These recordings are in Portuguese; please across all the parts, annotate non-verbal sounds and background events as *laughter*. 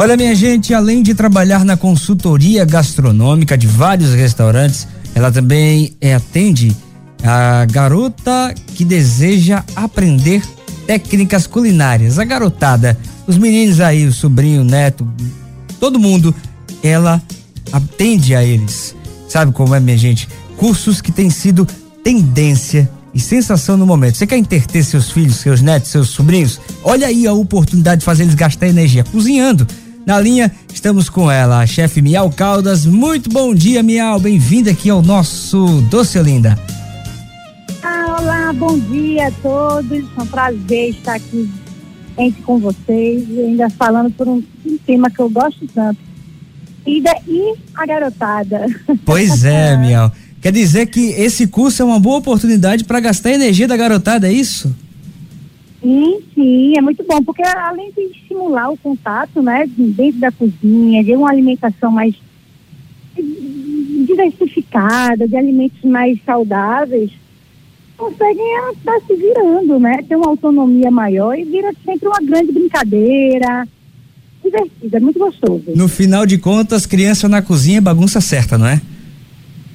Olha, minha gente, além de trabalhar na consultoria gastronômica de vários restaurantes, ela também é, atende a garota que deseja aprender técnicas culinárias. A garotada, os meninos aí, o sobrinho, o neto, todo mundo, ela atende a eles. Sabe como é, minha gente? Cursos que têm sido tendência e sensação no momento. Você quer interter seus filhos, seus netos, seus sobrinhos? Olha aí a oportunidade de fazer eles gastar energia cozinhando. Na linha, estamos com ela, a chefe Miau Caldas. Muito bom dia, Miau. Bem-vinda aqui ao nosso Doce Olinda. Ah, olá, bom dia a todos. É um prazer estar aqui entre com vocês, ainda falando por um, um tema que eu gosto tanto. Ida e a garotada. Pois é, *laughs* Miau. Quer dizer que esse curso é uma boa oportunidade para gastar energia da garotada, é isso? Sim, sim, é muito bom, porque além de estimular o contato, né, dentro da cozinha, de uma alimentação mais diversificada, de alimentos mais saudáveis, conseguem estar se virando, né? Ter uma autonomia maior e vira sempre uma grande brincadeira, divertida, é muito gostoso. No final de contas, criança na cozinha é bagunça certa, não é?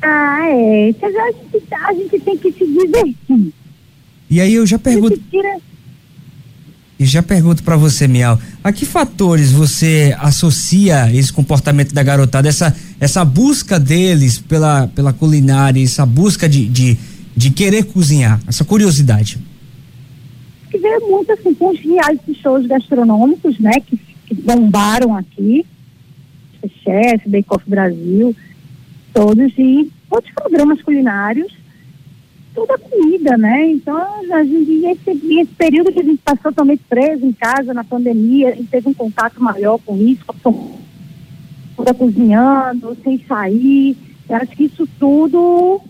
Ah, é. A gente, a gente tem que se divertir. E aí eu já pergunto. E já pergunto para você, Miau, a que fatores você associa esse comportamento da garotada, essa, essa busca deles pela, pela culinária, essa busca de, de, de querer cozinhar, essa curiosidade? Que veio muito assim com os reality shows gastronômicos, né, que, que bombaram aqui, Chef, Bake Off Brasil, todos, e outros programas culinários, tudo a comida, né? Então, a gente, esse, esse período que a gente passou também preso em casa na pandemia, a gente teve um contato maior com isso, toda cozinhando, sem sair. Eu acho que isso tudo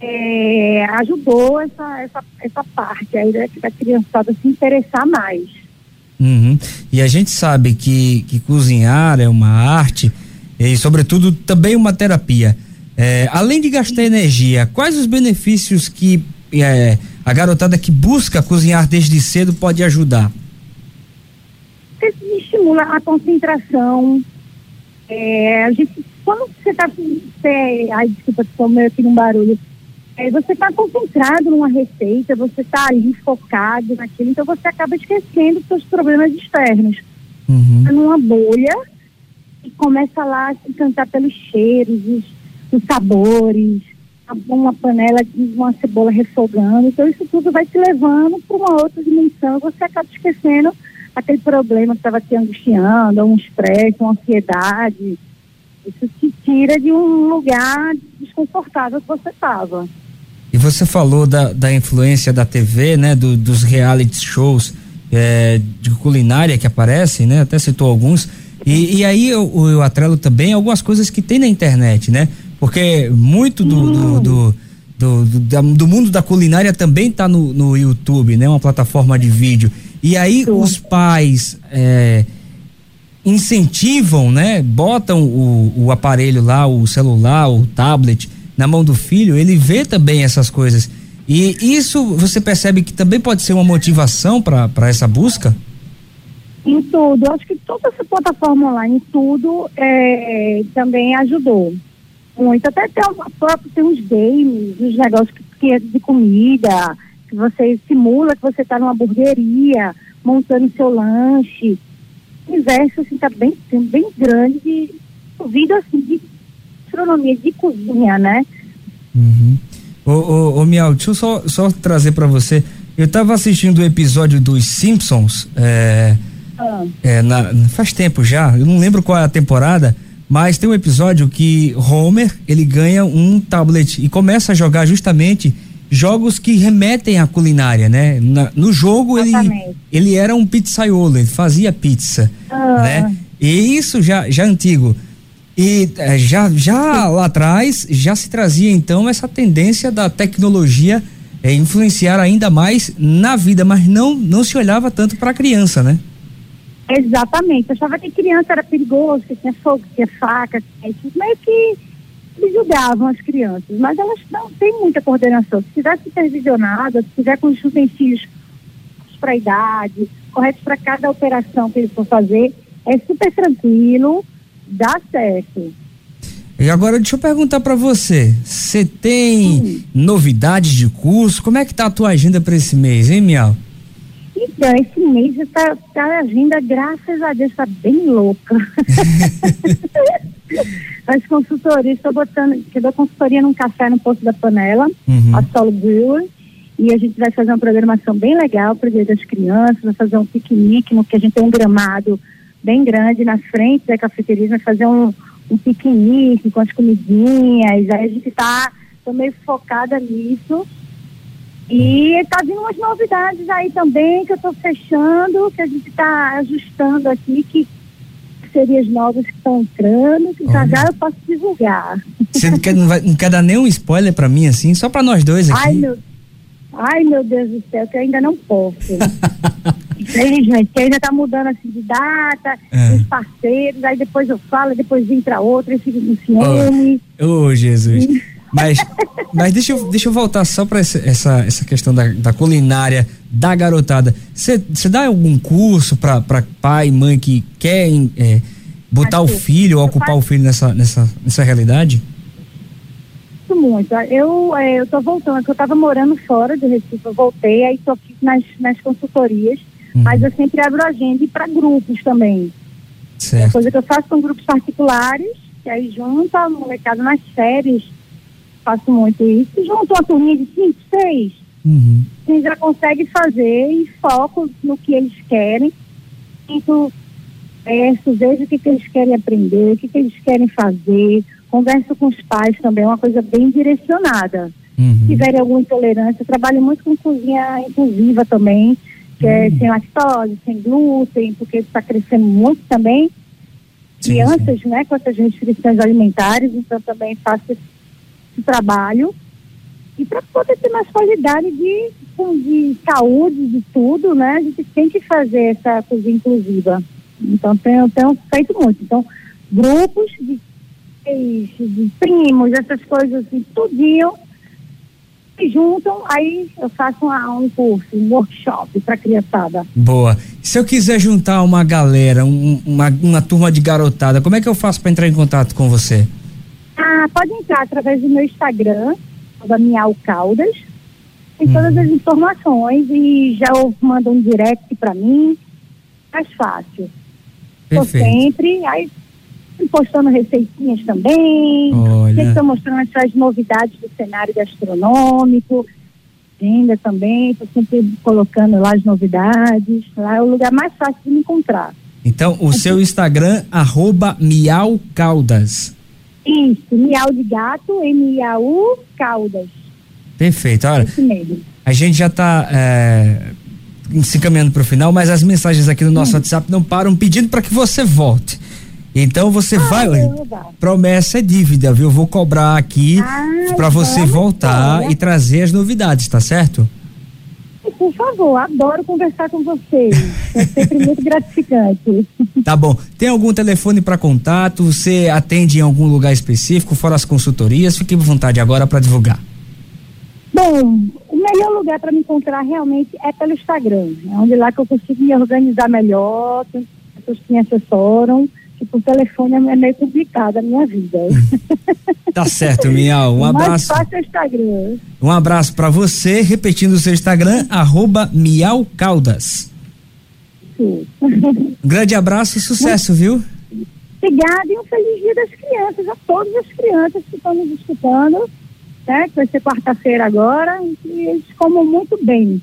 é, ajudou essa, essa, essa parte aí da, da criançada se interessar mais. Uhum. E a gente sabe que, que cozinhar é uma arte e, sobretudo, também uma terapia. É, além de gastar energia, quais os benefícios que é, a garotada que busca cozinhar desde cedo pode ajudar? Estimula a concentração. É, a gente, quando você está. Ai, desculpa, estou meio aqui num barulho. É, você está concentrado numa receita, você está ali focado naquilo, então você acaba esquecendo os seus problemas externos. Uhum. Tá numa bolha e começa lá a se encantar pelos cheiros, os os sabores, uma panela de uma cebola refogando. Então, isso tudo vai te levando para uma outra dimensão. Você acaba esquecendo aquele problema que estava te angustiando, um estresse, uma ansiedade. Isso te tira de um lugar desconfortável que você estava. E você falou da, da influência da TV, né? Do, dos reality shows é, de culinária que aparecem, né? Até citou alguns. E, e aí eu, eu atrelo também algumas coisas que tem na internet, né? Porque muito do, do, do, do, do mundo da culinária também está no, no YouTube, né? Uma plataforma de vídeo. E aí Sim. os pais é, incentivam, né? Botam o, o aparelho lá, o celular, o tablet na mão do filho, ele vê também essas coisas. E isso você percebe que também pode ser uma motivação para essa busca? Em tudo. Acho que toda essa plataforma online, em tudo, é, também ajudou muito. Até tem, próprio, tem uns games, uns negócios que, que é de comida, que você simula que você está numa hamburgueria, montando seu lanche. O universo assim, tá bem, bem grande de vida assim, de gastronomia, de cozinha, né? Uhum. Ô, ô, ô Miau, deixa eu só, só trazer para você. Eu estava assistindo o episódio dos Simpsons, é, ah. é, na, faz tempo já, eu não lembro qual é a temporada, mas tem um episódio que Homer, ele ganha um tablet e começa a jogar justamente jogos que remetem à culinária, né? Na, no jogo ele, ele era um pizzaiolo, ele fazia pizza, ah. né? E isso já, já antigo. E é, já, já lá atrás já se trazia então essa tendência da tecnologia é, influenciar ainda mais na vida, mas não, não se olhava tanto para a criança, né? Exatamente. Eu achava que criança era perigoso, que tinha fogo, que tinha faca, que tinha isso. Meio que eles julgavam as crianças, mas elas não têm muita coordenação. Se tiver supervisionada, se tiver com os utensílios para a idade, corretos para cada operação que eles vão fazer, É super tranquilo, dá certo. E agora deixa eu perguntar para você, você tem hum. novidades de curso? Como é que tá a tua agenda para esse mês, hein, Miau? Então, esse mês está tá a agenda, graças a Deus, está bem louca. *laughs* As consultorias, estou botando, que dou consultoria num café no Poço da Panela, uhum. a Solo Brewer, e a gente vai fazer uma programação bem legal para o Dia das Crianças, vai fazer um piquenique, no que a gente tem um gramado bem grande na frente da cafeteria, vai fazer um, um piquenique com as comidinhas, aí a gente está meio focada nisso. E está vindo umas novidades aí também que eu estou fechando, que a gente está ajustando aqui, que serias novas que estão entrando, que já já eu posso divulgar. Você não quer, não, vai, não quer dar nenhum spoiler para mim assim, só para nós dois aqui? Ai meu, ai, meu Deus do céu, que eu ainda não posso. *laughs* Infelizmente, que ainda está mudando assim de data, é. os parceiros, aí depois eu falo, depois vem para outra e fica no ciúme. Ô, oh, Jesus. *laughs* Mas, mas deixa, eu, deixa eu voltar só para essa, essa, essa questão da, da culinária da garotada. Você dá algum curso para pai e mãe que querem é, botar o filho ou ocupar o filho nessa, nessa, nessa realidade? Muito. Eu é, eu tô voltando, eu estava morando fora de Recife, eu voltei, aí estou aqui nas, nas consultorias, uhum. mas eu sempre abro agenda para grupos também. Certo. É coisa que eu faço com grupos particulares, que aí junta a molecada nas férias, faço muito isso, junto uma turminha de cinco, seis, uhum. a gente já consegue fazer e foco no que eles querem. Então, verso, vejo o que, que eles querem aprender, o que, que eles querem fazer, converso com os pais também, é uma coisa bem direcionada. Uhum. Se tiverem alguma intolerância, eu trabalho muito com cozinha inclusiva também, que é uhum. é sem lactose, sem glúten, porque está crescendo muito também. Sim, Crianças, sim. né, com essas restrições alimentares, então também faço esse esse trabalho e para poder ter mais qualidade de, de saúde, de tudo, né? A gente tem que fazer essa coisa inclusiva. Então, tenho, tenho feito muito. Então, grupos de, de primos, essas coisas assim, tudinho, se juntam, aí eu faço uma, um curso, um workshop para criançada. Boa. Se eu quiser juntar uma galera, um, uma, uma turma de garotada, como é que eu faço para entrar em contato com você? Ah, pode entrar através do meu Instagram, da Miau Caldas. Tem todas uhum. as informações e já mandam um direct para mim. Mais fácil. Estou sempre, aí postando receitinhas também. Estou mostrando as novidades do cenário gastronômico. Ainda também, estou sempre colocando lá as novidades. Lá é o lugar mais fácil de me encontrar. Então, o seu Instagram, arroba Miau Caldas. Isso, miau de gato, M-I-A-U, Caldas. Perfeito, olha. A gente já está é, se encaminhando para o final, mas as mensagens aqui no nosso hum. WhatsApp não param pedindo para que você volte. Então você ah, vai. Promessa é dívida, viu? Eu vou cobrar aqui ah, para você voltar e trazer as novidades, tá certo? Por favor, adoro conversar com vocês. É sempre muito gratificante. Tá bom. Tem algum telefone para contato? Você atende em algum lugar específico, fora as consultorias? Fique à vontade agora para divulgar. Bom, o melhor lugar para me encontrar realmente é pelo Instagram. É onde lá que eu consigo me organizar melhor, tem pessoas que me assessoram por telefone é meio complicado a minha vida. *laughs* Tá certo, Miau. Um abraço. Mais fácil é Instagram. Um abraço para você, repetindo o seu Instagram, arroba Miau Caldas. Sim. Um grande abraço e sucesso, viu? Obrigada e um feliz dia das crianças, a todas as crianças que estão nos escutando, né? Que vai ser quarta-feira agora, e eles comam muito bem.